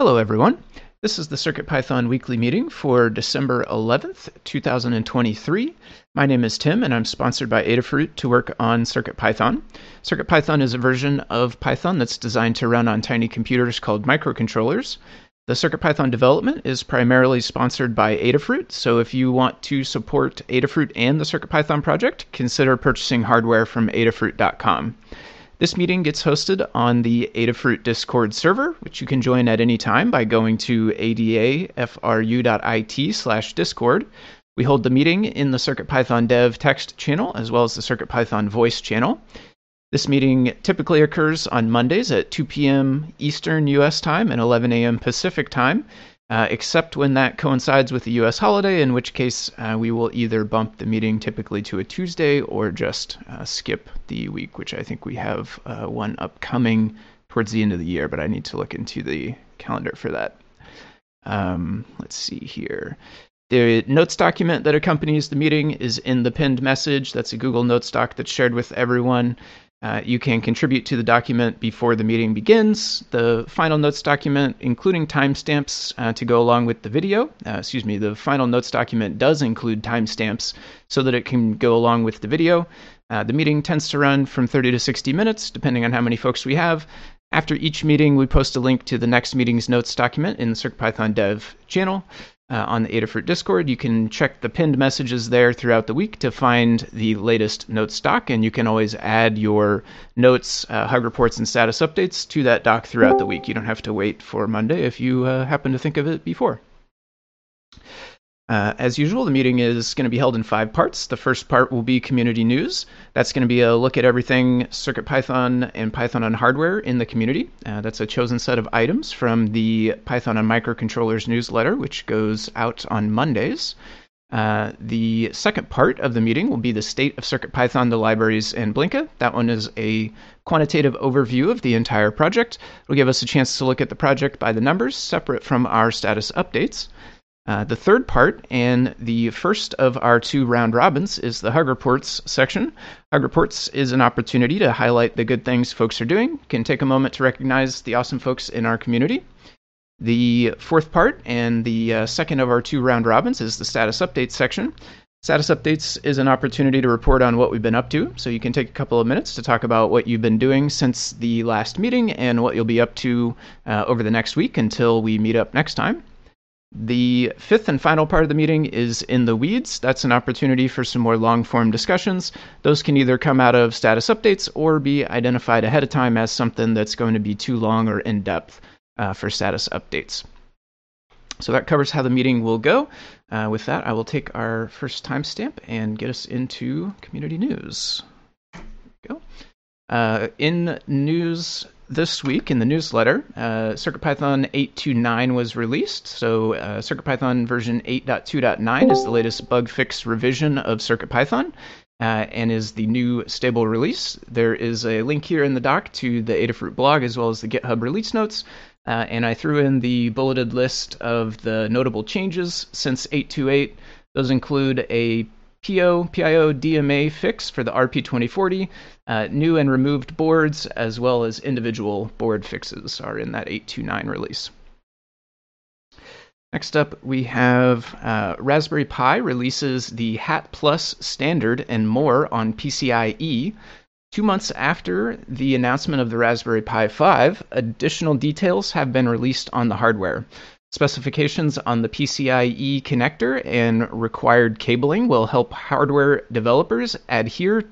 Hello, everyone. This is the CircuitPython weekly meeting for December 11th, 2023. My name is Tim, and I'm sponsored by Adafruit to work on CircuitPython. CircuitPython is a version of Python that's designed to run on tiny computers called microcontrollers. The CircuitPython development is primarily sponsored by Adafruit, so if you want to support Adafruit and the CircuitPython project, consider purchasing hardware from adafruit.com. This meeting gets hosted on the Adafruit Discord server, which you can join at any time by going to adafru.it slash discord. We hold the meeting in the CircuitPython dev text channel as well as the CircuitPython voice channel. This meeting typically occurs on Mondays at 2 p.m. Eastern U.S. time and 11 a.m. Pacific time uh, except when that coincides with a U.S. holiday, in which case uh, we will either bump the meeting typically to a Tuesday or just uh, skip the week, which I think we have uh, one upcoming towards the end of the year, but I need to look into the calendar for that. Um, let's see here. The notes document that accompanies the meeting is in the pinned message. That's a Google Notes doc that's shared with everyone. Uh, you can contribute to the document before the meeting begins. The final notes document, including timestamps uh, to go along with the video, uh, excuse me, the final notes document does include timestamps so that it can go along with the video. Uh, the meeting tends to run from 30 to 60 minutes, depending on how many folks we have. After each meeting, we post a link to the next meeting's notes document in the CircuitPython dev channel uh, on the Adafruit Discord. You can check the pinned messages there throughout the week to find the latest notes doc, and you can always add your notes, uh, hug reports, and status updates to that doc throughout the week. You don't have to wait for Monday if you uh, happen to think of it before. Uh, as usual, the meeting is going to be held in five parts. The first part will be community news. That's going to be a look at everything CircuitPython and Python on hardware in the community. Uh, that's a chosen set of items from the Python on microcontrollers newsletter, which goes out on Mondays. Uh, the second part of the meeting will be the state of CircuitPython, the libraries, and Blinka. That one is a quantitative overview of the entire project. It'll give us a chance to look at the project by the numbers, separate from our status updates. Uh, the third part and the first of our two round robins is the Hug Reports section. Hug Reports is an opportunity to highlight the good things folks are doing, can take a moment to recognize the awesome folks in our community. The fourth part and the uh, second of our two round robins is the status updates section. Status updates is an opportunity to report on what we've been up to, so you can take a couple of minutes to talk about what you've been doing since the last meeting and what you'll be up to uh, over the next week until we meet up next time. The fifth and final part of the meeting is in the weeds. That's an opportunity for some more long form discussions. Those can either come out of status updates or be identified ahead of time as something that's going to be too long or in depth uh, for status updates. So that covers how the meeting will go. Uh, with that, I will take our first timestamp and get us into community news. go. Uh, in news this week in the newsletter, uh, CircuitPython 8.2.9 was released. So uh, CircuitPython version 8.2.9 is the latest bug fix revision of CircuitPython. Uh, and is the new stable release. There is a link here in the doc to the Adafruit blog as well as the GitHub release notes. Uh, and I threw in the bulleted list of the notable changes since 8.2.8. Those include a PO, PIO DMA fix for the RP2040. Uh, new and removed boards, as well as individual board fixes, are in that 829 release. Next up, we have uh, Raspberry Pi releases the Hat Plus standard and more on PCIe. Two months after the announcement of the Raspberry Pi 5, additional details have been released on the hardware. Specifications on the PCIe connector and required cabling will help hardware developers adhere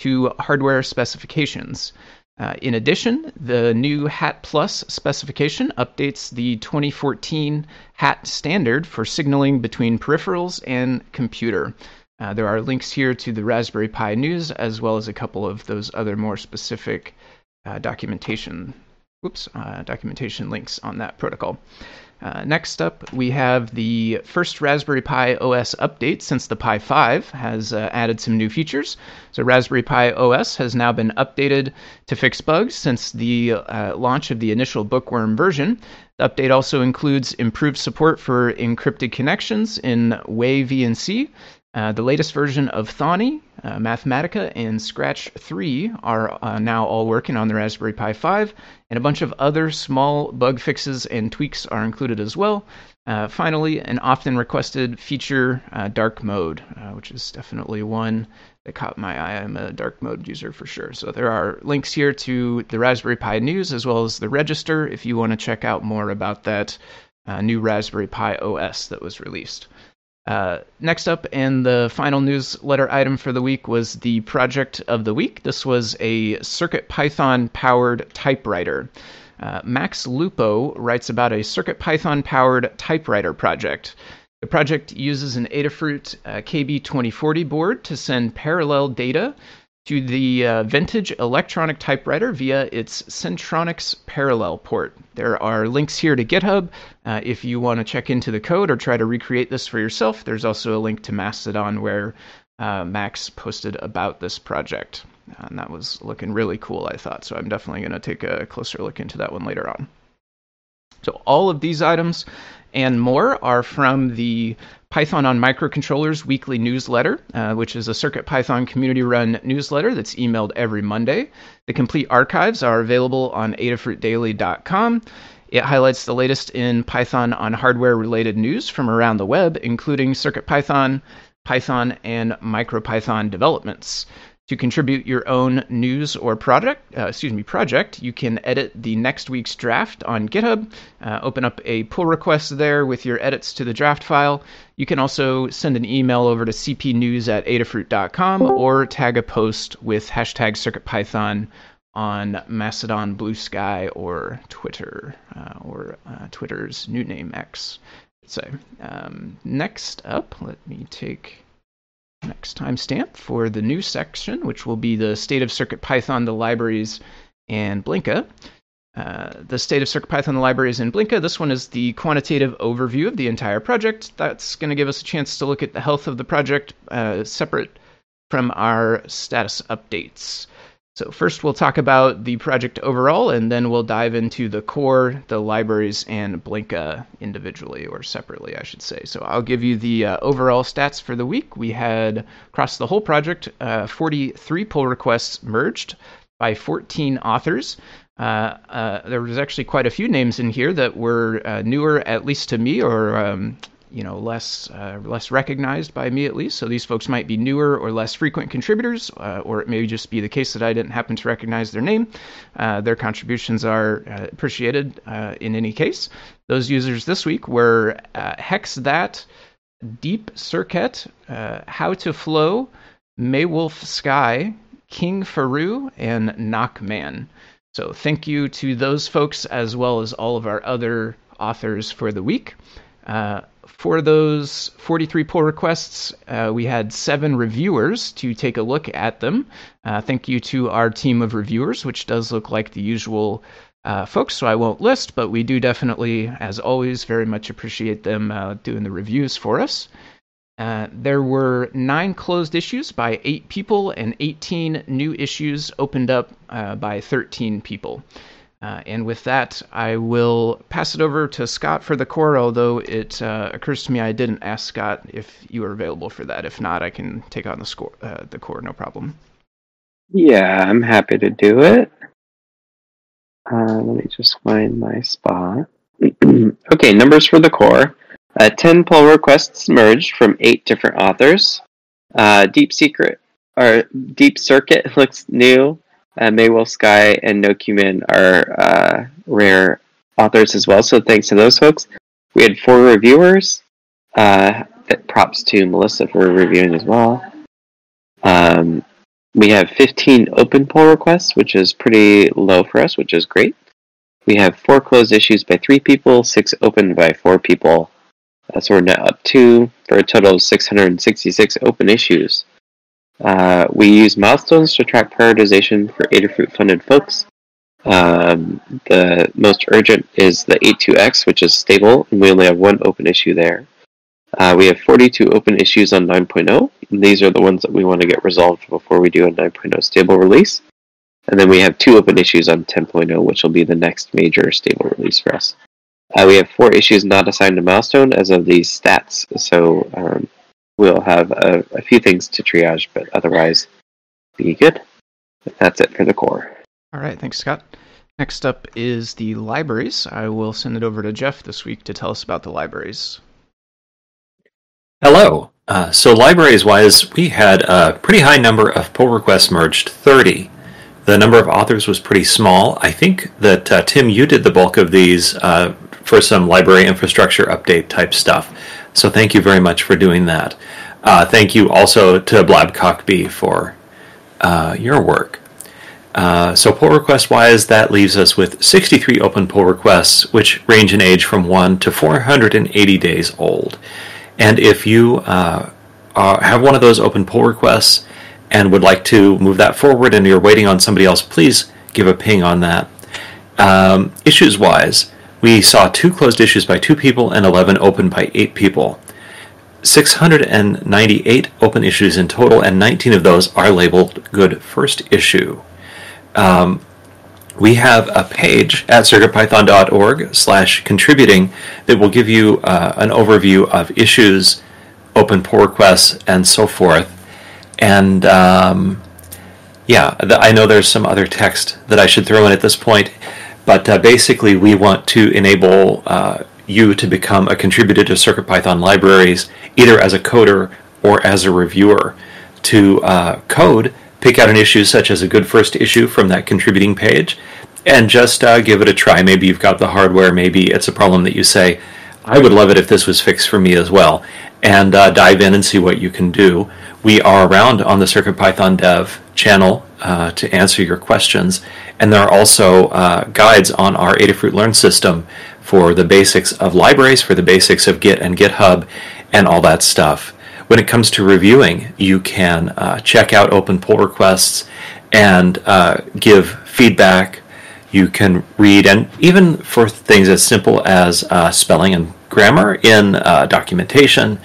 to hardware specifications. Uh, in addition, the new HAT Plus specification updates the 2014 HAT standard for signaling between peripherals and computer. Uh, there are links here to the Raspberry Pi news as well as a couple of those other more specific uh, documentation. Oops, uh, documentation links on that protocol. Uh, next up, we have the first Raspberry Pi OS update since the Pi 5 has uh, added some new features. So, Raspberry Pi OS has now been updated to fix bugs since the uh, launch of the initial Bookworm version. The update also includes improved support for encrypted connections in WayVNC, uh, the latest version of Thonny, uh, Mathematica, and Scratch 3 are uh, now all working on the Raspberry Pi 5, and a bunch of other small bug fixes and tweaks are included as well. Uh, finally, an often requested feature, uh, dark mode, uh, which is definitely one that caught my eye. I'm a dark mode user for sure. So there are links here to the Raspberry Pi news as well as the register if you want to check out more about that new Raspberry Pi OS that was released. Uh, next up, and the final newsletter item for the week was the project of the week. This was a CircuitPython powered typewriter. Uh, Max Lupo writes about a CircuitPython powered typewriter project. The project uses an Adafruit uh, KB2040 board to send parallel data to the uh, vintage electronic typewriter via its Centronics parallel port. There are links here to GitHub uh, if you want to check into the code or try to recreate this for yourself. There's also a link to Mastodon where uh, Max posted about this project. And that was looking really cool, I thought. So I'm definitely going to take a closer look into that one later on. So all of these items and more are from the Python on Microcontrollers weekly newsletter, uh, which is a CircuitPython community run newsletter that's emailed every Monday. The complete archives are available on adafruitdaily.com. It highlights the latest in Python on hardware related news from around the web, including CircuitPython, Python, and MicroPython developments. To contribute your own news or project, uh, excuse me, project, you can edit the next week's draft on GitHub. Uh, open up a pull request there with your edits to the draft file. You can also send an email over to cpnews at adafruit.com or tag a post with hashtag CircuitPython on Mastodon, Blue Sky, or Twitter, uh, or uh, Twitter's new name X. So um, next up, let me take next timestamp for the new section, which will be the state of CircuitPython, the libraries, and Blinka. Uh, the state of CircuitPython, the libraries, and Blinka. This one is the quantitative overview of the entire project. That's going to give us a chance to look at the health of the project uh, separate from our status updates. So first we'll talk about the project overall, and then we'll dive into the core, the libraries, and Blinka individually or separately, I should say. So I'll give you the uh, overall stats for the week. We had across the whole project uh, 43 pull requests merged by 14 authors. Uh, uh, there was actually quite a few names in here that were uh, newer, at least to me, or um, you know less uh, less recognized by me at least. So these folks might be newer or less frequent contributors, uh, or it may just be the case that I didn't happen to recognize their name. Uh, their contributions are uh, appreciated uh, in any case. Those users this week were uh, Hex That, Deep Circuit, How to Flow, Maywolf Sky, King Faru, and Knockman. So thank you to those folks as well as all of our other authors for the week. Uh, for those 43 pull requests, uh, we had seven reviewers to take a look at them. Uh, thank you to our team of reviewers, which does look like the usual uh, folks, so I won't list, but we do definitely, as always, very much appreciate them uh, doing the reviews for us. Uh, there were nine closed issues by eight people and 18 new issues opened up uh, by 13 people. Uh, and with that, I will pass it over to Scott for the core, although it uh, occurs to me I didn't ask Scott if you are available for that. If not, I can take on the, score, uh, the core, no problem. Yeah, I'm happy to do it. Uh, let me just find my spot. okay, numbers for the core. Uh, 10 pull requests merged from 8 different authors. Uh, Deep Secret, or Deep Circuit looks new. Uh, Maywolf Sky and No Cumin are uh, rare authors as well, so thanks to those folks. We had four reviewers. Uh, props to Melissa for reviewing as well. Um, we have 15 open pull requests, which is pretty low for us, which is great. We have four closed issues by three people, six open by four people. Uh, so we're now up to for a total of 666 open issues. Uh, we use milestones to track prioritization for Adafruit funded folks. Um, the most urgent is the 82X, which is stable, and we only have one open issue there. Uh, we have 42 open issues on 9.0, and these are the ones that we want to get resolved before we do a 9.0 stable release. And then we have two open issues on 10.0, which will be the next major stable release for us. Uh, we have four issues not assigned a milestone as of these stats, so um, we'll have a, a few things to triage, but otherwise, be good. But that's it for the core. All right, thanks, Scott. Next up is the libraries. I will send it over to Jeff this week to tell us about the libraries. Hello. Uh, so libraries wise, we had a pretty high number of pull requests merged, 30. The number of authors was pretty small. I think that uh, Tim, you did the bulk of these uh, for some library infrastructure update type stuff. So thank you very much for doing that. Uh, thank you also to Blab Cockbee for uh, your work. Uh, so pull request wise, that leaves us with 63 open pull requests, which range in age from 1 to 480 days old. And if you uh, are, have one of those open pull requests and would like to move that forward and you're waiting on somebody else, please give a ping on that. Um, issues wise, we saw two closed issues by two people and 11 open by eight people. 698 open issues in total, and 19 of those are labeled good first issue. Um, we have a page at circuitpython.org slash contributing that will give you uh, an overview of issues, open pull requests, and so forth. And um, yeah, I know there's some other text that I should throw in at this point, but uh, basically we want to enable uh, you to become a contributor to CircuitPython libraries, either as a coder or as a reviewer, to uh, code pick out an issue such as a good first issue from that contributing page and just uh, give it a try. Maybe you've got the hardware, maybe it's a problem that you say, I would love it if this was fixed for me as well. And uh, dive in and see what you can do. We are around on the CircuitPython Dev channel uh, to answer your questions. And there are also uh, guides on our Adafruit Learn system for the basics of libraries, for the basics of Git and GitHub, and all that stuff when it comes to reviewing, you can uh, check out open pull requests and uh, give feedback. You can read, and even for things as simple as uh, spelling and grammar in uh, documentation,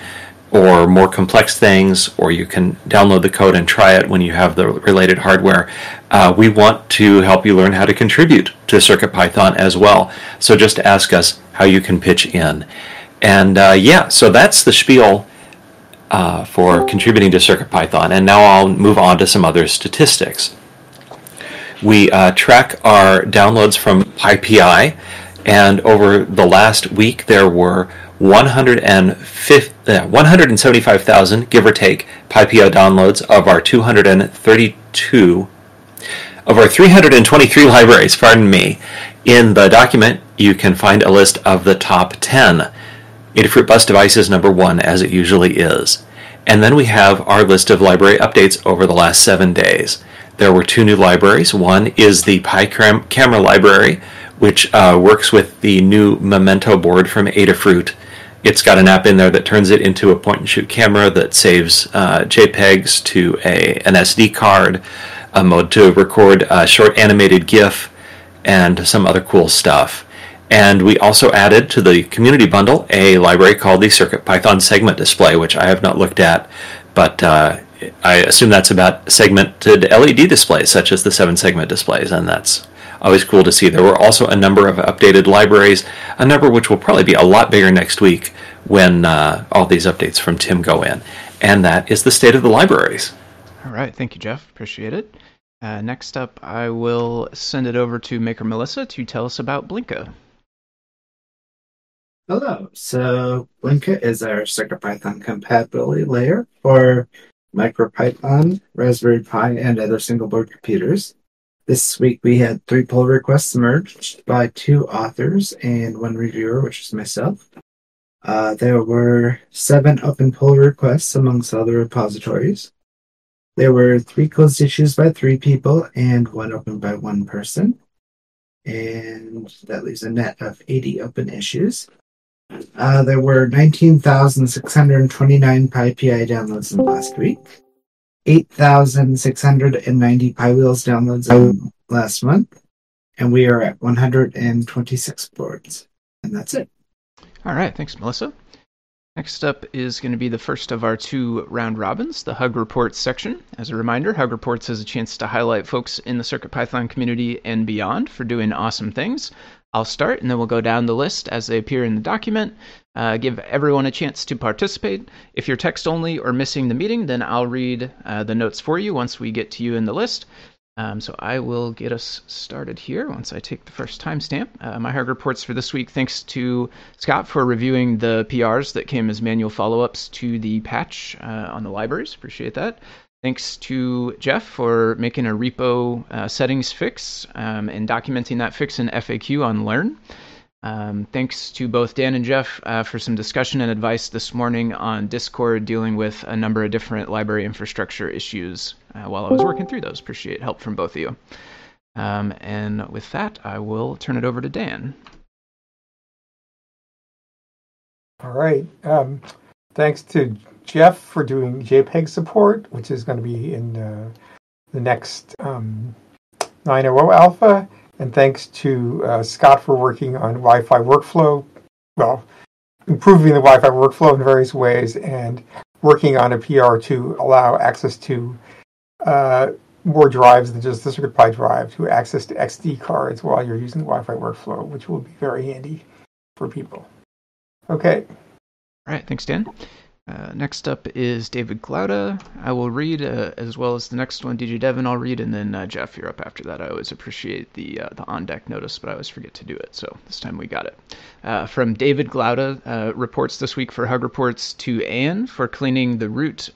or more complex things, or you can download the code and try it when you have the related hardware. Uh, we want to help you learn how to contribute to CircuitPython as well. So just ask us how you can pitch in. And uh, yeah, so that's the spiel uh, for contributing to CircuitPython. And now I'll move on to some other statistics. We uh, track our downloads from PyPI, and over the last week there were 175,000, uh, give or take, PyPI downloads of our 232 of our 323 libraries, pardon me. In the document, you can find a list of the top 10. Adafruit Bus Devices number one, as it usually is. And then we have our list of library updates over the last seven days. There were two new libraries. One is the PyCamera library, which uh, works with the new Memento board from Adafruit. It's got an app in there that turns it into a point and shoot camera that saves uh, JPEGs to a, an SD card, a mode to record a short animated GIF, and some other cool stuff. And we also added to the community bundle a library called the CircuitPython segment display, which I have not looked at, but uh, I assume that's about segmented LED displays, such as the seven segment displays, and that's always cool to see. There were also a number of updated libraries, a number which will probably be a lot bigger next week when uh, all these updates from Tim go in. And that is the state of the libraries. All right. Thank you, Jeff. Appreciate it. Uh, next up, I will send it over to Maker Melissa to tell us about Blinka. Hello. So Blinka is our CircuitPython compatibility layer for MicroPython, Raspberry Pi, and other single board computers. This week we had three pull requests merged by two authors and one reviewer, which is myself. Uh, there were seven open pull requests amongst other repositories. There were three closed issues by three people and one open by one person. And that leaves a net of 80 open issues. Uh, there were 19,629 PyPI downloads in the last week, 8,690 PyWheels downloads last month, and we are at 126 boards. And that's it. All right. Thanks, Melissa. Next up is going to be the first of our two round robins, the Hug Reports section. As a reminder, Hug Reports is a chance to highlight folks in the CircuitPython community and beyond for doing awesome things. I'll start, and then we'll go down the list as they appear in the document. Uh, give everyone a chance to participate. If you're text only or missing the meeting, then I'll read uh, the notes for you once we get to you in the list. Um, so I will get us started here once I take the first timestamp. Uh, my hard reports for this week, thanks to Scott for reviewing the PRs that came as manual follow ups to the patch uh, on the libraries. Appreciate that. Thanks to Jeff for making a repo uh, settings fix um, and documenting that fix in FAQ on Learn. Um, thanks to both Dan and Jeff uh, for some discussion and advice this morning on Discord dealing with a number of different library infrastructure issues uh, while I was working through those. Appreciate help from both of you. Um, and with that, I will turn it over to Dan. All right. Um, thanks to Jeff for doing JPEG support, which is going to be in the next um, 9.0 alpha. And thanks to uh, Scott for working on Wi-Fi workflow, well, improving the Wi-Fi workflow in various ways, and working on a PR to allow access to uh, more drives than just the CircuitPy drive, to access to SD cards while you're using the Wi-Fi workflow, which will be very handy for people. Okay. All right, thanks, Dan. Uh, next up is David Glaude. I will read uh, as well as the next one. DJ Devon, I'll read, and then uh, Jeff, you're up after that. I always appreciate the uh, the on deck notice, but I always forget to do it. So this time we got it. Uh, from David Glaude, reports this week for Hug Reports to Anne for cleaning the root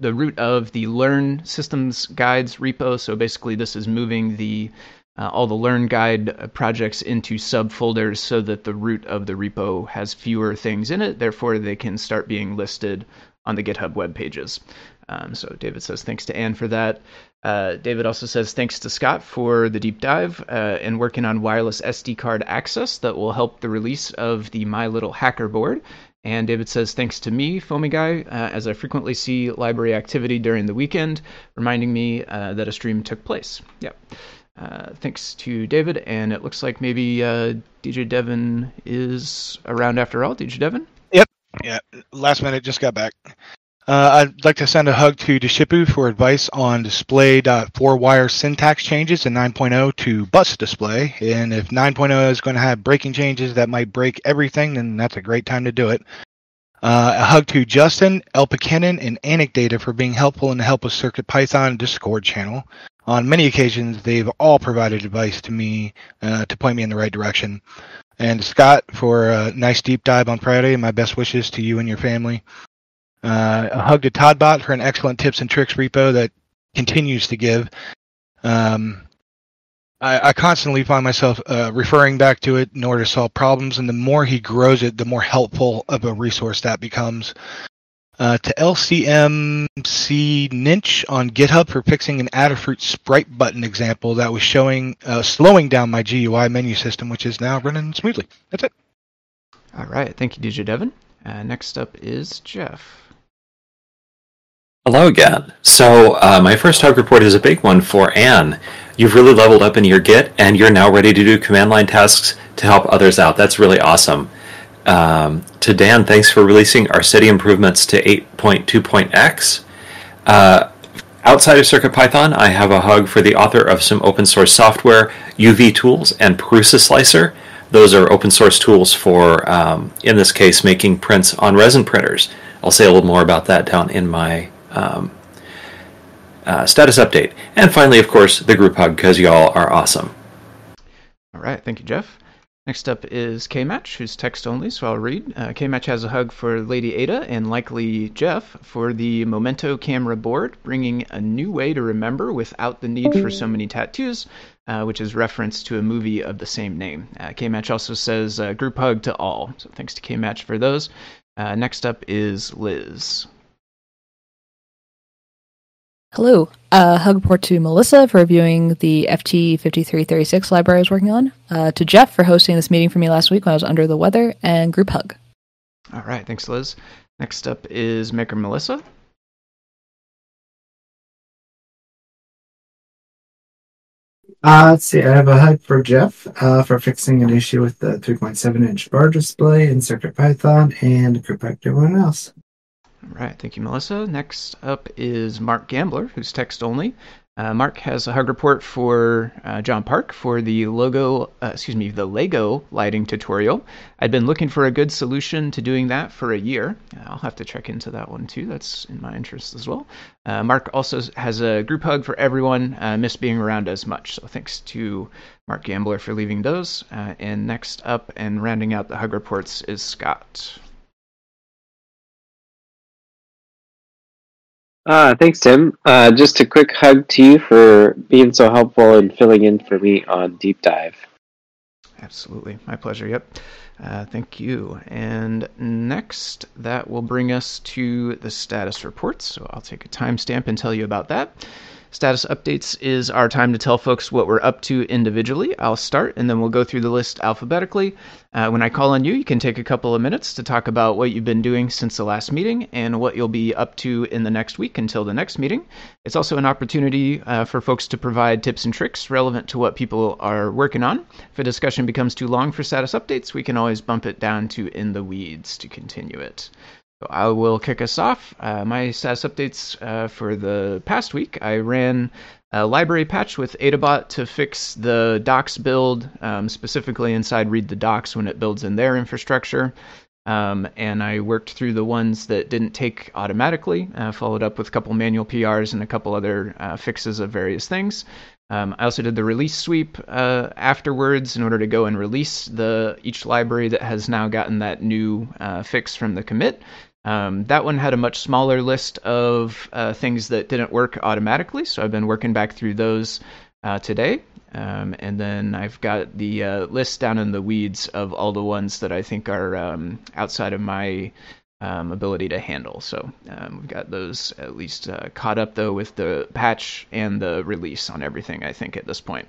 the root of the Learn Systems Guides repo. So basically, this is moving the uh, all the Learn Guide projects into subfolders so that the root of the repo has fewer things in it. Therefore, they can start being listed on the GitHub web pages. Um, so David says thanks to Anne for that. Uh, David also says thanks to Scott for the deep dive uh, and working on wireless SD card access that will help the release of the My Little Hacker board. And David says thanks to me, Foamy Guy, uh, as I frequently see library activity during the weekend, reminding me uh, that a stream took place. Yep. Uh, thanks to David, and it looks like maybe uh, DJ Devon is around after all. DJ Devon? Yep. Yeah. Last minute, just got back. Uh, I'd like to send a hug to Deshipu for advice on display four wire syntax changes in 9.0 to bus display. And if 9.0 is going to have breaking changes that might break everything, then that's a great time to do it. Uh, a hug to Justin, El Pekenin, and Anecdata for being helpful in the Help with Circuit Python Discord channel on many occasions, they've all provided advice to me uh, to point me in the right direction. And Scott, for a nice deep dive on Friday, my best wishes to you and your family. Uh, a hug to Todbot for an excellent tips and tricks repo that continues to give. Um, I, I, constantly find myself uh, referring back to it in order to solve problems, and the more he grows it, the more helpful of a resource that becomes uh, to LCMC Ninch on GitHub for fixing an Adafruit sprite button example that was showing uh, slowing down my GUI menu system, which is now running smoothly. That's it. All right, thank you, DJ Devon. Uh, next up is Jeff. Hello again. So uh, my first hug report is a big one for Anne. You've really leveled up in your Git, and you're now ready to do command line tasks to help others out. That's really awesome. Um, to Dan, thanks for releasing our steady improvements to 8.2.x. Uh, outside of CircuitPython, I have a hug for the author of some open source software, UV Tools and Prusa Slicer. Those are open source tools for, um, in this case, making prints on resin printers. I'll say a little more about that down in my um, uh, status update. And finally, of course, the group hug because y'all are awesome. All right. Thank you, Jeff. Next up is Kmatch, who's text only, so I'll read. Uh, Kmatch has a hug for Lady Ada and likely Jeff for the Memento camera board, bringing a new way to remember without the need for so many tattoos, uh, which is reference to a movie of the same name. Uh, Kmatch also says uh, group hug to all, so thanks to Kmatch for those. Uh, next up is Liz. Hello. Uh, hug report to Melissa for reviewing the FT5336 library I was working on. Uh, to Jeff for hosting this meeting for me last week when I was under the weather. And group hug. All right. Thanks, Liz. Next up is Maker Melissa. Uh, let's see. I have a hug for Jeff uh, for fixing an issue with the 3.7 inch bar display in CircuitPython and group hug to everyone else. All right, thank you, Melissa. Next up is Mark Gambler, who's text only. Uh, Mark has a hug report for uh, John Park for the logo, uh, excuse me, the Lego lighting tutorial. I'd been looking for a good solution to doing that for a year. I'll have to check into that one too. That's in my interest as well. Uh, Mark also has a group hug for everyone. Uh, miss being around as much. So thanks to Mark Gambler for leaving those. Uh, and next up and rounding out the hug reports is Scott. Uh, thanks, Tim. Uh, just a quick hug to you for being so helpful and filling in for me on Deep Dive. Absolutely. My pleasure. Yep. Uh, thank you. And next, that will bring us to the status reports. So I'll take a timestamp and tell you about that. Status updates is our time to tell folks what we're up to individually. I'll start and then we'll go through the list alphabetically. Uh, when I call on you, you can take a couple of minutes to talk about what you've been doing since the last meeting and what you'll be up to in the next week until the next meeting. It's also an opportunity uh, for folks to provide tips and tricks relevant to what people are working on. If a discussion becomes too long for status updates, we can always bump it down to in the weeds to continue it. I will kick us off. Uh, my status updates uh, for the past week. I ran a library patch with Adabot to fix the docs build, um, specifically inside Read the Docs when it builds in their infrastructure. Um, and I worked through the ones that didn't take automatically, uh, followed up with a couple manual PRs and a couple other uh, fixes of various things. Um, I also did the release sweep uh, afterwards in order to go and release the each library that has now gotten that new uh, fix from the commit. Um, that one had a much smaller list of uh, things that didn't work automatically, so I've been working back through those uh, today. Um, and then I've got the uh, list down in the weeds of all the ones that I think are um, outside of my um, ability to handle. So um, we've got those at least uh, caught up, though, with the patch and the release on everything, I think, at this point.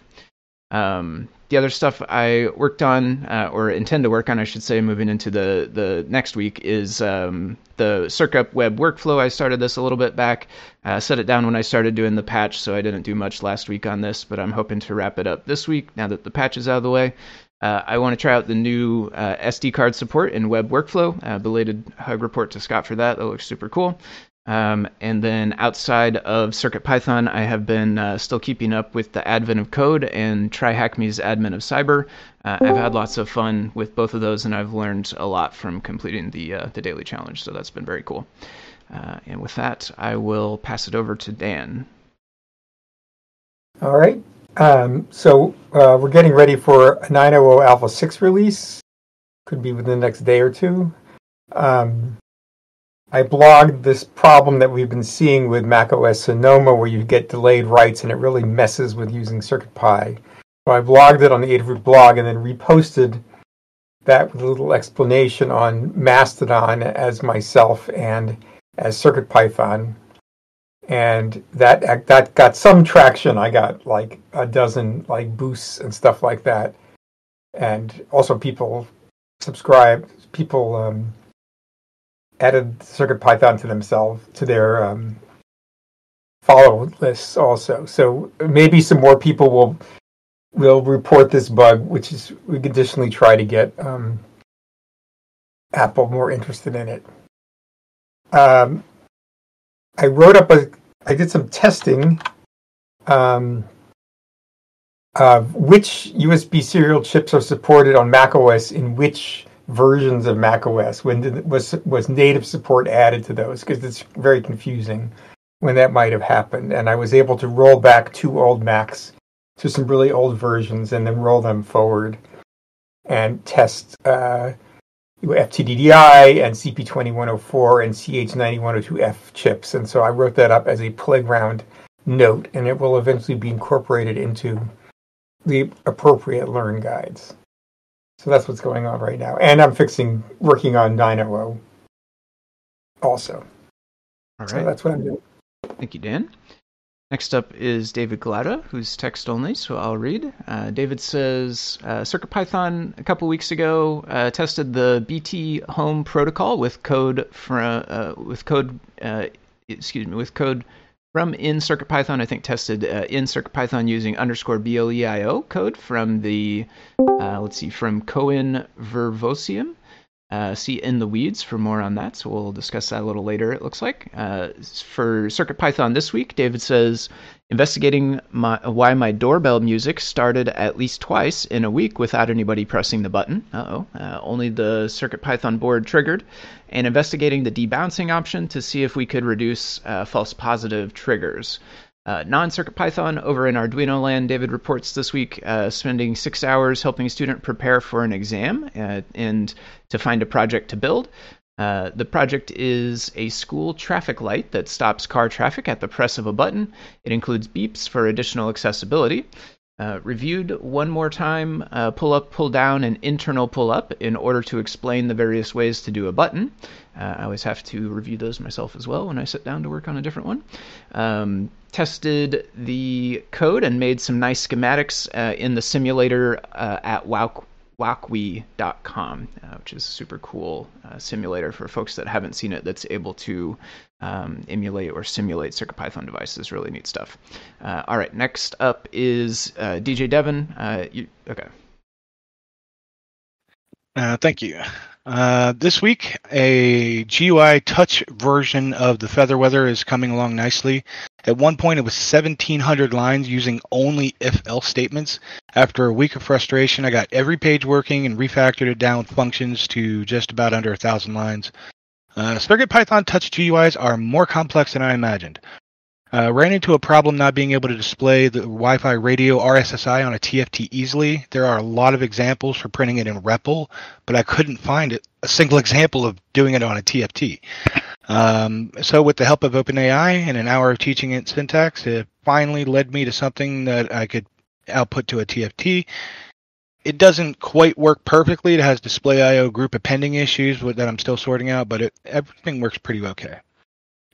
Um, the other stuff I worked on, uh, or intend to work on, I should say, moving into the, the next week, is um, the CircUp web workflow. I started this a little bit back, uh, set it down when I started doing the patch, so I didn't do much last week on this, but I'm hoping to wrap it up this week now that the patch is out of the way. Uh, I want to try out the new uh, SD card support in web workflow. Uh, belated hug report to Scott for that. That looks super cool. Um, and then outside of CircuitPython, I have been uh, still keeping up with the advent of code and TryHackMe's Advent of Cyber. Uh, I've had lots of fun with both of those, and I've learned a lot from completing the uh, the daily challenge. So that's been very cool. Uh, and with that, I will pass it over to Dan. All right. Um, so uh, we're getting ready for a 9.0 Alpha 6 release. Could be within the next day or two. Um, I blogged this problem that we've been seeing with macOS Sonoma where you get delayed writes and it really messes with using CircuitPy. So I blogged it on the Adafruit blog and then reposted that with a little explanation on Mastodon as myself and as CircuitPython. And that that got some traction. I got like a dozen like boosts and stuff like that. And also people subscribe, people um, added CircuitPython to themselves to their um, follow lists also. So maybe some more people will will report this bug, which is we additionally try to get um, Apple more interested in it. Um, I wrote up a. I did some testing. Um, of which USB serial chips are supported on macOS in which versions of macOS when did, was was native support added to those? Because it's very confusing when that might have happened. And I was able to roll back two old Macs to some really old versions and then roll them forward and test uh, FTDI and CP2104 and CH9102F chips. And so I wrote that up as a playground note and it will eventually be incorporated into the appropriate learn guides. So that's what's going on right now. And I'm fixing, working on 900 also. All right. So that's what I'm doing. Thank you, Dan. Next up is David Galata, who's text only, so I'll read. Uh, David says uh, CircuitPython a couple weeks ago uh, tested the BT Home protocol with code from uh, with code uh, excuse me with code from in CircuitPython, I think tested uh, in CircuitPython using underscore BLEIO code from the, uh, let's see, from Koen Vervloesem. uh, see In the Weeds for more on that. So we'll discuss that a little later, it looks like. Uh, for CircuitPython this week, David says investigating my, why my doorbell music started at least twice in a week without anybody pressing the button. Uh-oh. Uh, only the CircuitPython board triggered. And investigating the debouncing option to see if we could reduce uh, false positive triggers. Uh, non-circuit Python over in Arduino land, David reports this week uh, spending six hours helping a student prepare for an exam uh, and to find a project to build. Uh, the project is a school traffic light that stops car traffic at the press of a button. It includes beeps for additional accessibility. Uh, reviewed one more time uh, pull up, pull down, and internal pull up in order to explain the various ways to do a button. Uh, I always have to review those myself as well when I sit down to work on a different one. Um, tested the code and made some nice schematics uh, in the simulator uh, at wow, wokwi.com, uh, which is a super cool uh, simulator for folks that haven't seen it that's able to um, emulate or simulate CircuitPython devices. Really neat stuff. Uh, all right, next up is uh, DJ Devon. Uh, you, okay. Uh, thank you. Uh, this week, a GUI touch version of the Featherweather is coming along nicely. At one point, it was 1,700 lines using only if else statements. After a week of frustration, I got every page working and refactored it down with functions to just about under 1,000 lines. Uh, CircuitPython touch GUIs are more complex than I imagined. Uh, ran into a problem not being able to display the Wi-Fi radio RSSI on a TFT easily. There are a lot of examples for printing it in REPL, but I couldn't find a single example of doing it on a TFT. Um, so with the help of OpenAI and an hour of teaching it syntax, it finally led me to something that I could output to a TFT. It doesn't quite work perfectly. It has display IO group appending issues that I'm still sorting out, but it, everything works pretty okay.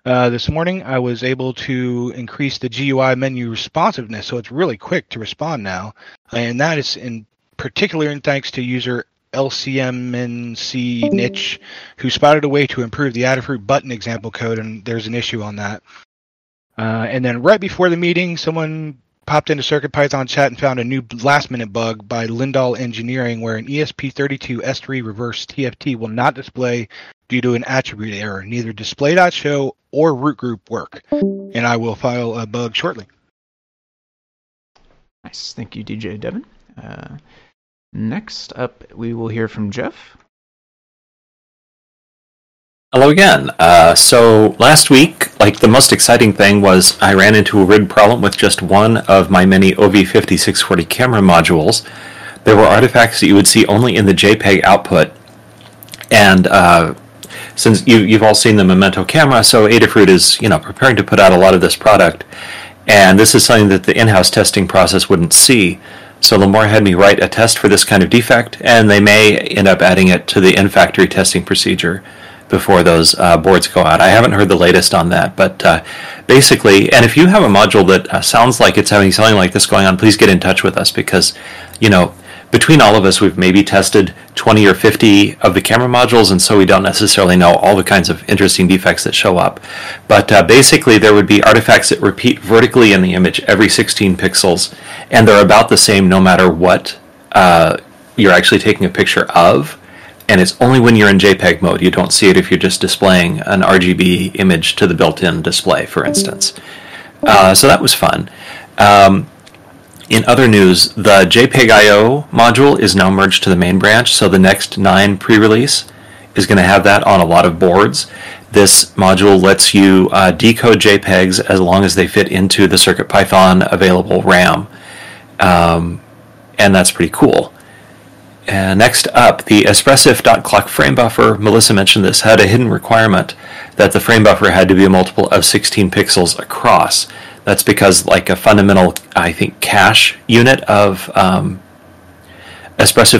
Uh, this morning, I was able to increase the GUI menu responsiveness, so it's really quick to respond now, and that is in particular in thanks to user LCMNC niche, who spotted a way to improve the Adafruit button example code, and there's an issue on that. Uh, and then right before the meeting, someone popped into CircuitPython chat and found a new last minute bug by Lindahl Engineering where an ESP32 S3 reverse TFT will not display due to an attribute error. Neither display.show or root group work. And I will file a bug shortly. Nice. Thank you, DJ Devon. Uh, next up, we will hear from Jeff. Hello again. Uh, so last week, like the most exciting thing was I ran into a rig problem with just one of my many OV5640 camera modules. There were artifacts that you would see only in the JPEG output, and uh, since you, you've all seen the Memento camera, so Adafruit is you know preparing to put out a lot of this product, and this is something that the in-house testing process wouldn't see. So Limor had me write a test for this kind of defect, and they may end up adding it to the in-factory testing procedure before those uh, boards go out. I haven't heard the latest on that, but uh, basically, and if you have a module that uh, sounds like it's having something like this going on, please get in touch with us because, you know, between all of us, we've maybe tested 20 or 50 of the camera modules, and so we don't necessarily know all the kinds of interesting defects that show up. But uh, basically, there would be artifacts that repeat vertically in the image every 16 pixels, and they're about the same no matter what uh, you're actually taking a picture of and it's only when you're in JPEG mode. You don't see it if you're just displaying an RGB image to the built-in display, for instance. Uh, so that was fun. Um, in other news, the JPEG I/O module is now merged to the main branch, so the next nine pre-release is going to have that on a lot of boards. This module lets you uh, decode JPEGs as long as they fit into the CircuitPython available RAM, um, and that's pretty cool. And next up, the Espressif.clock frame buffer, Melissa mentioned this, had a hidden requirement that the frame buffer had to be a multiple of 16 pixels across. That's because, like, a fundamental, I think, cache unit of um,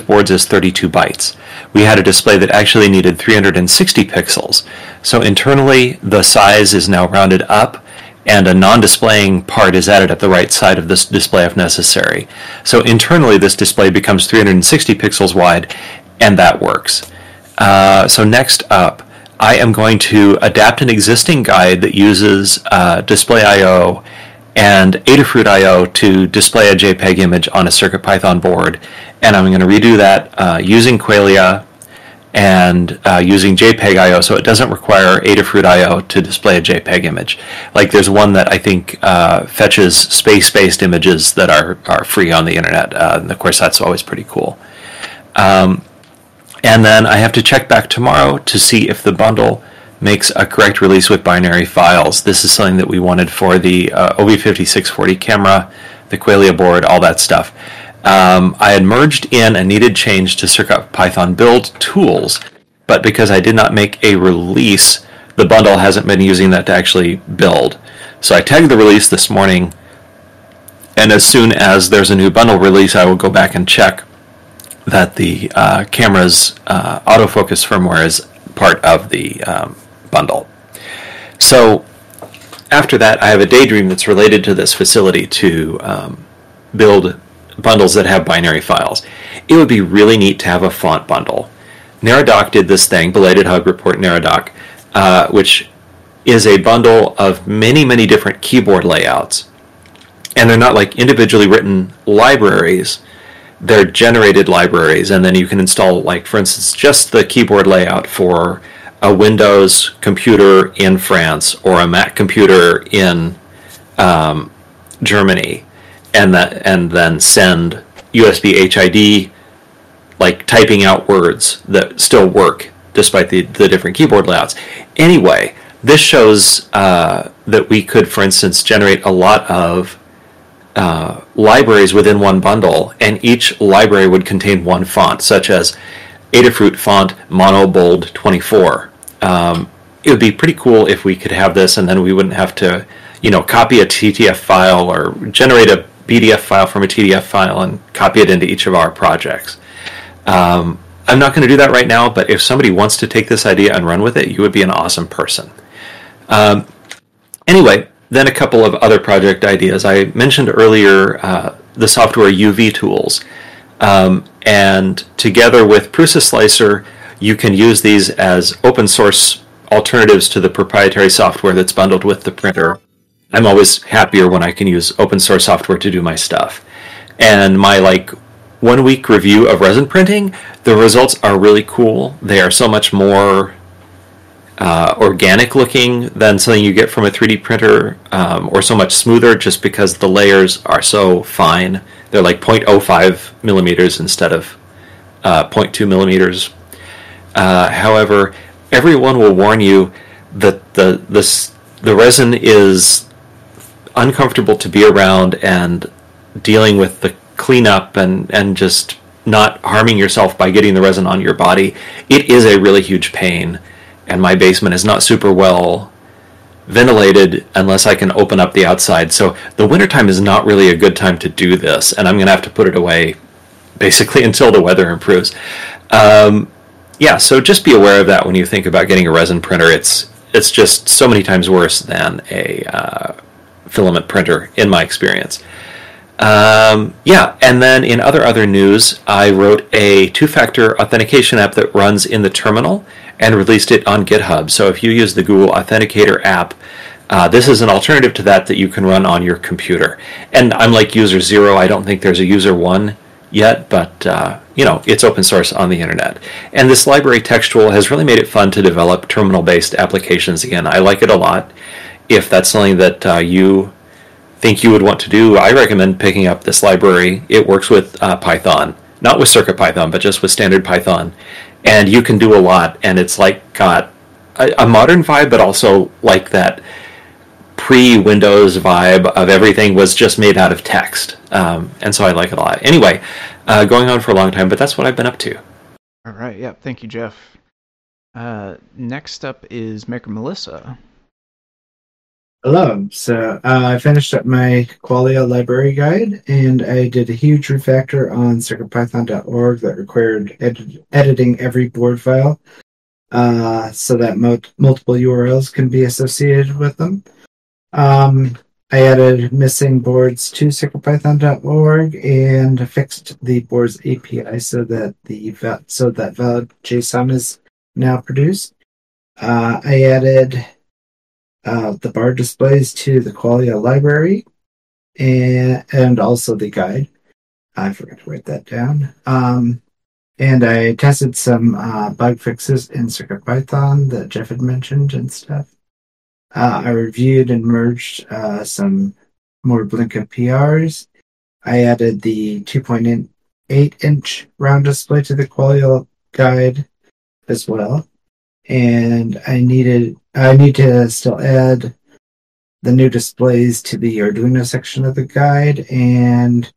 boards is 32 bytes. We had a display that actually needed 360 pixels. So internally, the size is now rounded up and a non-displaying part is added at the right side of this display if necessary. So internally this display becomes 360 pixels wide and that works. Uh, so next up, I am going to adapt an existing guide that uses uh, Display I.O. and Adafruit I.O. to display a JPEG image on a CircuitPython board. And I'm going to redo that uh, using Qualia and uh, using JPEG IO, so it doesn't require Adafruit IO to display a JPEG image. Like there's one that I think uh, fetches space-based images that are, are free on the internet, uh, and of course that's always pretty cool. Um, and then I have to check back tomorrow to see if the bundle makes a correct release with binary files. This is something that we wanted for the uh, OV5640 camera, the Qualia board, all that stuff. Um, I had merged in a needed change to CircuitPython build tools, but because I did not make a release, the bundle hasn't been using that to actually build. So I tagged the release this morning, and as soon as there's a new bundle release, I will go back and check that the uh, camera's uh, autofocus firmware is part of the um, bundle. So after that, I have a daydream that's related to this facility to um, build bundles that have binary files. It would be really neat to have a font bundle. Neradoc did this thing, belated hug report Neradoc, uh, which is a bundle of many, many different keyboard layouts. And they're not like individually written libraries, they're generated libraries. And then you can install, like, for instance, just the keyboard layout for a Windows computer in France or a Mac computer in um, Germany and that and then send USB HID like typing out words that still work despite the, the different keyboard layouts. Anyway, this shows uh, that we could, for instance, generate a lot of uh, libraries within one bundle, and each library would contain one font, such as Adafruit font Mono Bold 24. Um, it would be pretty cool if we could have this, and then we wouldn't have to, you know, copy a TTF file or generate a BDF file from a TTF file and copy it into each of our projects. Um, I'm not going to do that right now, but if somebody wants to take this idea and run with it, you would be an awesome person. Um, anyway, then a couple of other project ideas. I mentioned earlier uh, the software UV tools. Um, and together with Prusa Slicer, you can use these as open source alternatives to the proprietary software that's bundled with the printer. I'm always happier when I can use open source software to do my stuff. And my like one week review of resin printing, the results are really cool. They are so much more uh, organic looking than something you get from a 3D printer, um, or so much smoother just because the layers are so fine. They're like 0.05 millimeters instead of uh, 0.2 millimeters. Uh, however, everyone will warn you that the this the resin is uncomfortable to be around and dealing with the cleanup and and just not harming yourself by getting the resin on your body it is a really huge pain and my basement is not super well ventilated unless I can open up the outside. So the wintertime is not really a good time to do this and I'm gonna have to put it away basically until the weather improves. Um, yeah so just be aware of that when you think about getting a resin printer. It's it's just so many times worse than a uh, filament printer, in my experience. Um, yeah, and then in other other news, I wrote a two-factor authentication app that runs in the terminal and released it on GitHub. So if you use the Google Authenticator app, uh, this is an alternative to that that you can run on your computer. And I'm like user zero. I don't think there's a user one yet, but uh, you know it's open source on the internet. And this library textual has really made it fun to develop terminal-based applications again. I like it a lot if that's something that uh, you think you would want to do, I recommend picking up this library. It works with uh, Python, not with CircuitPython, but just with standard Python, and you can do a lot. And it's like got a, a modern vibe, but also like that pre-Windows vibe of everything was just made out of text, um, and so I like it a lot. Anyway, uh, going on for a long time, but that's what I've been up to. All right. Yeah. Thank you, Jeff. Uh, next up is Maker Melissa. Hello. So uh, I finished up my Qualia library guide, and I did a huge refactor on CircuitPython.org that required ed- editing every board file uh, so that mo- multiple URLs can be associated with them. Um, I added missing boards to CircuitPython.org and fixed the board's API so that the so that valid JSON is now produced. Uh, I added uh, the bar displays to the Qualia library and, and also the guide. I forgot to write that down. Um, And I tested some uh, bug fixes in CircuitPython that Jeff had mentioned and stuff. Uh, I reviewed and merged uh, some more Blinka PRs. I added the 2.8 inch round display to the Qualia guide as well. And I needed, I need to still add the new displays to the Arduino section of the guide, and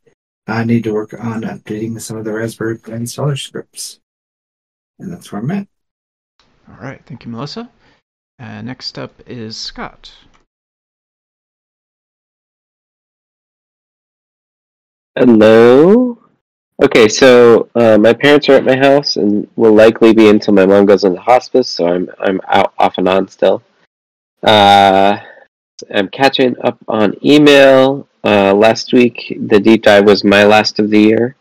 I need to work on updating some of the Raspberry Pi installer scripts. And that's where I'm at. All right, thank you, Melissa. Uh, next up is Scott. Hello. Okay, so uh, my parents are at my house and will likely be until my mom goes into hospice. So I'm I'm out off and on still. Uh, I'm catching up on email. Uh, last week, the deep dive was my last of the year.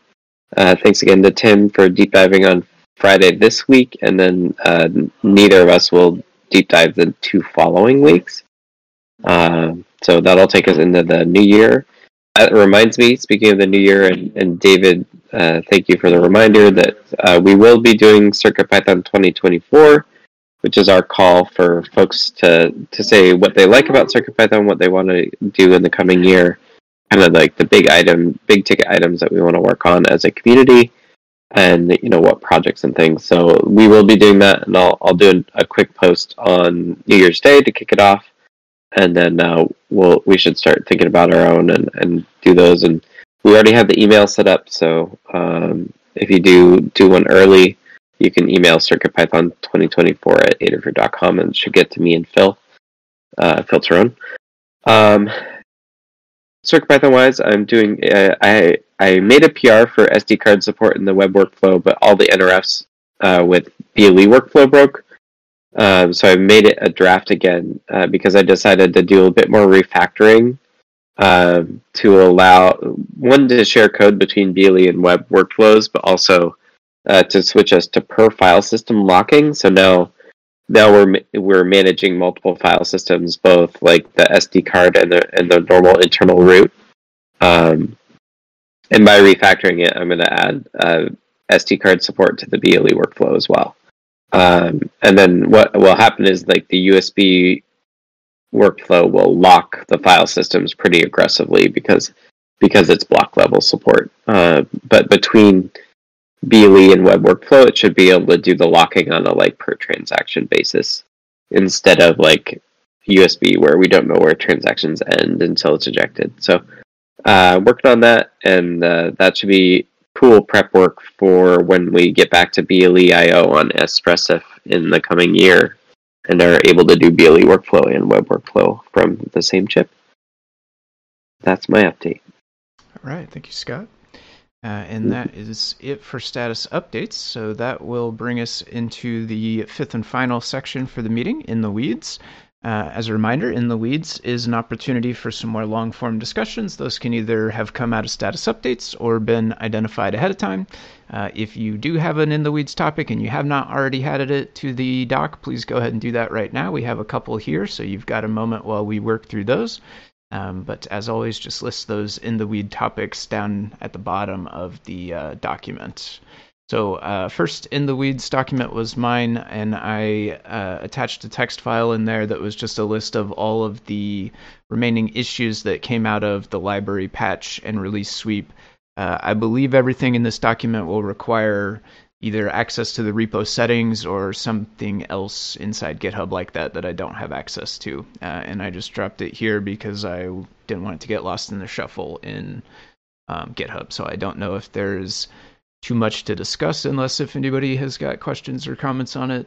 Uh, thanks again to Tim for deep diving on Friday this week, and then uh, neither of us will deep dive the two following weeks. Um, so that'll take us into the new year. That reminds me, speaking of the new year, and, and David, uh, thank you for the reminder that uh, we will be doing CircuitPython 2024, which is our call for folks to, to say what they like about Circuit CircuitPython, what they want to do in the coming year, kind of like the big item, big ticket items that we want to work on as a community and you know what projects and things. So we will be doing that, and I'll I'll do a quick post on New Year's Day to kick it off, and then uh, we'll we should start thinking about our own and and do those. And we already have the email set up, so um, if you do do one early, you can email CircuitPython2024 at adafruit.com and it should get to me and Phil, uh, Phil Torrone. Um, CircuitPython wise, I'm doing. Uh, I I made a PR for SD card support in the web workflow, but all the NRFs uh, with BLE workflow broke. Um, so I made it a draft again uh, because I decided to do a bit more refactoring um, to allow one to share code between BLE and web workflows, but also uh, to switch us to per file system locking. So now now we're we're managing multiple file systems, both like the SD card and the and the normal internal root. Um, and by refactoring it, I'm going to add uh, SD card support to the BLE workflow as well. Um, and then what will happen is like the USB workflow will lock the file systems pretty aggressively because because it's block level support. Uh, but between BLE and web workflow, it should be able to do the locking on a like per transaction basis instead of like USB where we don't know where transactions end until it's ejected. So uh, working on that, and uh, that should be cool prep work for when we get back to BLE IO on Espressif in the coming year and are able to do BLE workflow and web workflow from the same chip. That's my update. All right, thank you, Scott. Uh, and that is it for status updates. So that will bring us into the fifth and final section for the meeting in the weeds. Uh, as a reminder, In the Weeds is an opportunity for some more long form discussions. Those can either have come out of status updates or been identified ahead of time. Uh, if you do have an In the Weeds topic and you have not already added it to the doc, please go ahead and do that right now. We have a couple here, so you've got a moment while we work through those. Um, but as always, just list those in the weed topics down at the bottom of the uh, document. So uh, first in the weeds document was mine, and I uh, attached a text file in there that was just a list of all of the remaining issues that came out of the library patch and release sweep. Uh, I believe everything in this document will require either access to the repo settings or something else inside GitHub like that that I don't have access to. Uh, and I just dropped it here because I didn't want it to get lost in the shuffle in um, GitHub. So I don't know if there's too much to discuss unless if anybody has got questions or comments on it.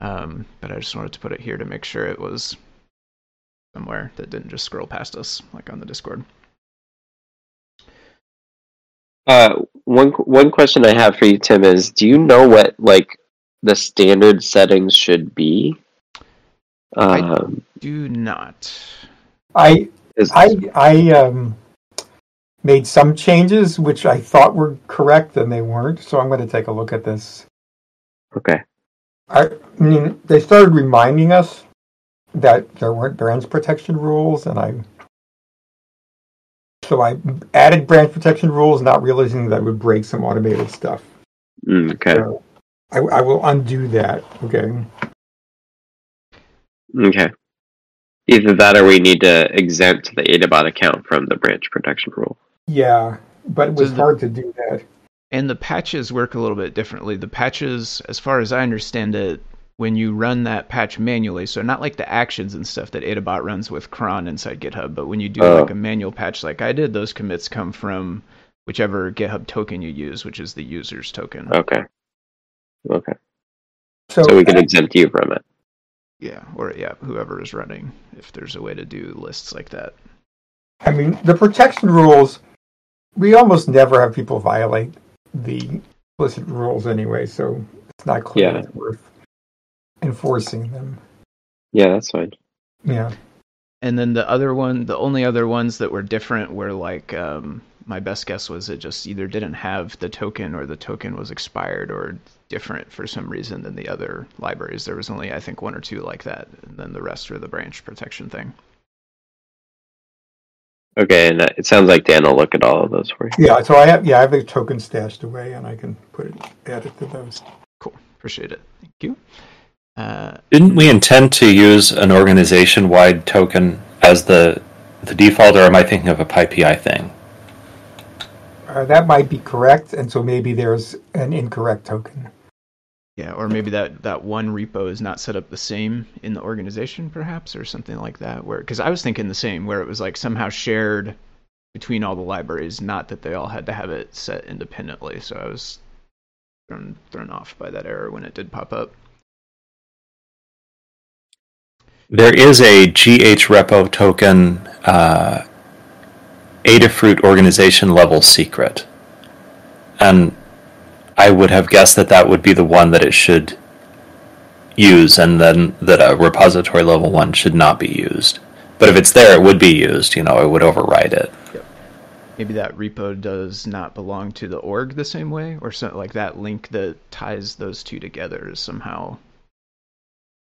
Um, but I just wanted to put it here to make sure it was somewhere that didn't just scroll past us, like on the Discord. Uh, one one question I have for you, Tim, is: Do you know what like the standard settings should be? Um, I do not. I I I um made some changes which I thought were correct and they weren't. So I'm going to take a look at this. Okay. I mean, they started reminding us that there weren't branch protection rules, and I so I added branch protection rules, not realizing that would break some automated stuff. Mm, okay. So I, I will undo that. Okay. Okay. Either that or we need to exempt the AdaBot account from the branch protection rule. Yeah, but it was So the- hard to do that. And the patches work a little bit differently. The patches, as far as I understand it, when you run that patch manually, so not like the actions and stuff that AdaBot runs with cron inside GitHub, but when you do Oh. like uh. a manual patch like I did, those commits come from whichever GitHub token you use, which is the user's token. Okay. Okay. So, So we can exempt you from it. Yeah, or yeah, whoever is running, if there's a way to do lists like that. I mean, the protection rules, we almost never have people violate the explicit rules anyway, so it's not clear Yeah. it's worth enforcing them. Yeah, that's fine. Yeah. And then the other one, the only other ones that were different were like um, my best guess was it just either didn't have the token or the token was expired or different for some reason than the other libraries. There was only I think one or two like that, and then the rest were the branch protection thing. Okay, and uh, it sounds like Dan will look at all of those for you. Yeah, so I have yeah, I have a token stashed away and I can put it add it to those. Cool, appreciate it. Thank you. Uh, Didn't we intend to use an organization-wide token as the the default, or am I thinking of a PyPI thing? Uh, that might be correct, and so maybe there's an incorrect token. Yeah, or maybe that that one repo is not set up the same in the organization, perhaps, or something like that. Where because I was thinking the same, where it was like somehow shared between all the libraries, not that they all had to have it set independently. So I was thrown thrown off by that error when it did pop up. There is a GH repo token uh, Adafruit organization level secret, and I would have guessed that that would be the one that it should use, and then that a repository level one should not be used. But if it's there, it would be used. You know, it would override it. Maybe that repo does not belong to the org the same way, or so, like that link that ties those two together is somehow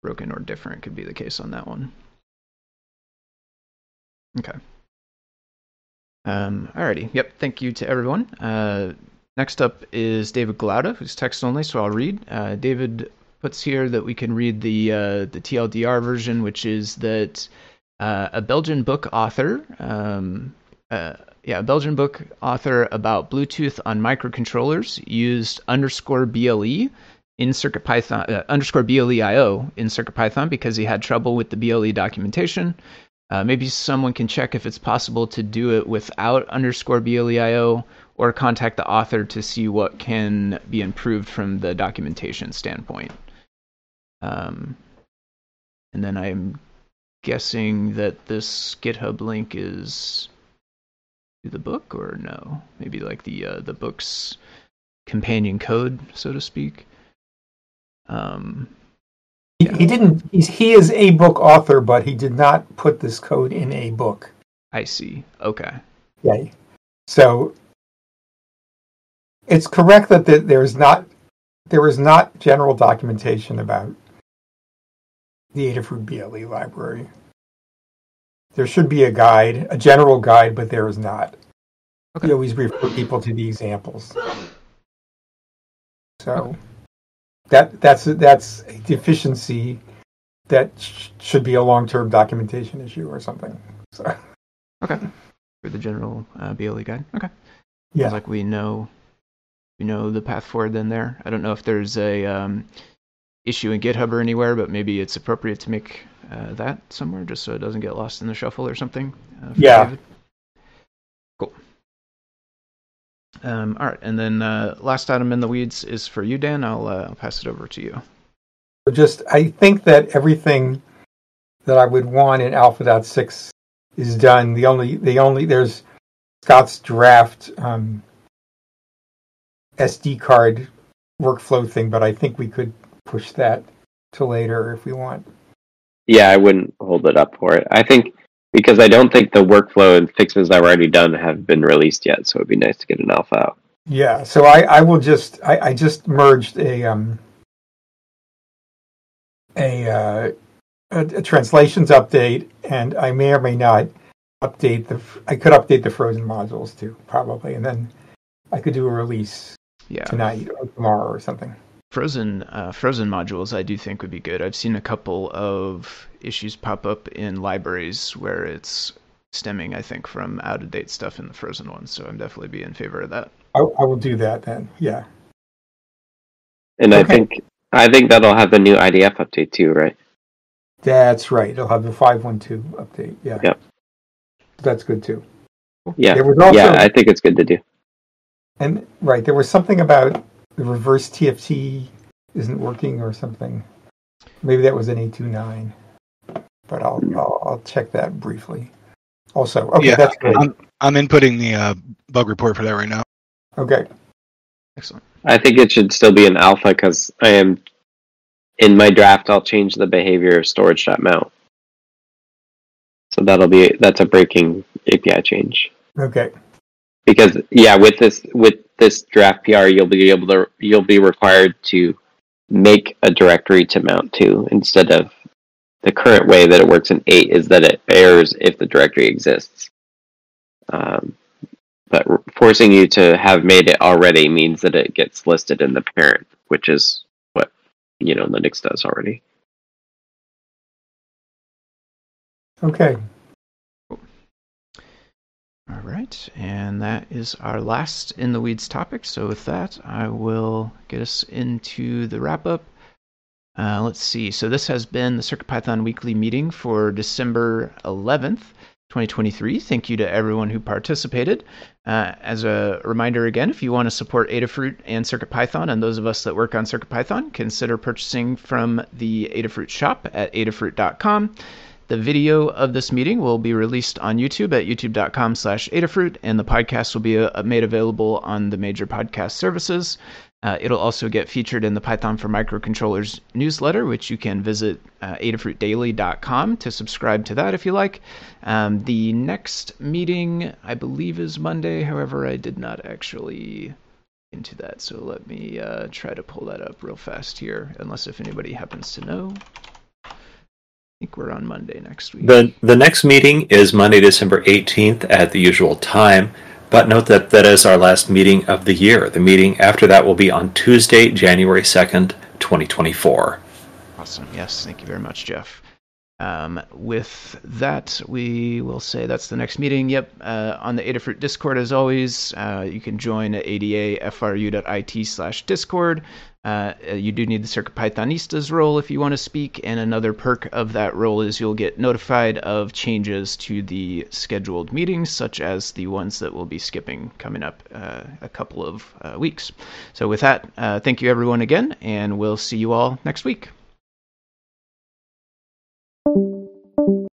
broken or different. Could be the case on that one. Okay. Um, alrighty. Yep. Thank you to everyone. Uh, next up is David Glaude, who's text only, so I'll read. Uh, David puts here that we can read the uh, the TLDR version, which is that uh, a Belgian book author, um, uh, yeah, a Belgian book author about Bluetooth on microcontrollers used underscore BLE in CircuitPython uh, underscore BLEIO in CircuitPython because he had trouble with the BLE documentation. Uh, maybe someone can check if it's possible to do it without underscore BLEIO or contact the author to see what can be improved from the documentation standpoint. Um, and then I'm guessing that this GitHub link is to the book or no? Maybe like the uh, the book's companion code, so to speak. Um, He, he didn't. He's, he is a book author, but he did not put this code in a book. I see. Okay. Yeah. So it's correct that the, there's not there is not general documentation about the Adafruit BLE library. There should be a guide, a general guide, but there is not. Okay. We always refer people to the examples. So that that's that's a deficiency that sh- should be a long-term documentation issue or something. So Okay. For the general uh, BLE guide. Okay. yeah. Sounds like we know we know the path forward then there. I don't know if there's a um, issue in GitHub or anywhere, but maybe it's appropriate to make uh, that somewhere just so it doesn't get lost in the shuffle or something. Uh, Yeah. David. Cool. Um, all right, and then uh, last item in the weeds is for you, Dan. I'll uh, I'll pass it over to you. just I think that everything that I would want in Alpha.6 is done. The only the only there's Scott's draft um, SD card workflow thing, but I think we could push that to later if we want. Yeah, I wouldn't hold it up for it. I think because I don't think the workflow and fixes I've already done have been released yet, so it'd be nice to get an alpha out. Yeah, so I, I will just I, I just merged a um a, uh, a a translations update, and I may or may not update the I could update the frozen modules too probably, and then I could do a release Yeah. tonight or tomorrow or something. Frozen uh, frozen modules I do think would be good. I've seen a couple of issues pop up in libraries where it's stemming, I think, from out of date stuff in the frozen ones. So I'm definitely be in favor of that. I, I will do that then. Yeah. And I think I think that'll have the new IDF update too, right? That's right. It'll have the 512 update. Yeah. Yep. That's good too. Yeah. There was also, yeah, I think it's good to do. And right, there was something about the reverse TFT isn't working or something. Maybe that was an 829, but I'll, I'll, I'll check that briefly. Also, okay, Yeah, that's good. I'm, I'm inputting the uh, bug report for that right now. Okay. Excellent. I think it should still be an alpha because I am in my draft. I'll change the behavior of storage.mount. So that'll be that's a breaking API change Okay. Because yeah, with this with this draft PR, you'll be able to you'll be required to make a directory to mount to instead of the current way that it works in eight is that it errors if the directory exists. Um, but forcing you to have made it already means that it gets listed in the parent, which is what you know Linux does already. Okay. All right, and that is our last in the weeds topic. So with that, I will get us into the wrap up. Uh, let's see. So this has been the CircuitPython weekly meeting for December 11th, 2023. Thank you to everyone who participated. Uh, as a reminder again, if you want to support Adafruit and CircuitPython, and those of us that work on CircuitPython, consider purchasing from the Adafruit shop at adafruit.com. The video of this meeting will be released on YouTube at youtube.com slash Adafruit, and the podcast will be uh, made available on the major podcast services. Uh, it'll also get featured in the Python for Microcontrollers newsletter, which you can visit uh, adafruitdaily.com to subscribe to that if you like. Um, the next meeting, I believe, is Monday. However, I did not actually into that, so let me uh, try to pull that up real fast here, unless if anybody happens to know. I think we're on Monday next week. The the next meeting is Monday, December 18th at the usual time. But note that that is our last meeting of the year. The meeting after that will be on Tuesday, January 2nd, 2024. Awesome. Yes. Thank you very much, Jeff. Um, with that, we will say that's the next meeting. Yep. Uh, on the Adafruit Discord, as always, uh, you can join at adafru.it slash discord. Uh, you do need the CircuitPythonistas role if you want to speak, and another perk of that role is you'll get notified of changes to the scheduled meetings, such as the ones that we'll be skipping coming up uh, a couple of uh, weeks. So, with that, uh, thank you everyone again, and we'll see you all next week.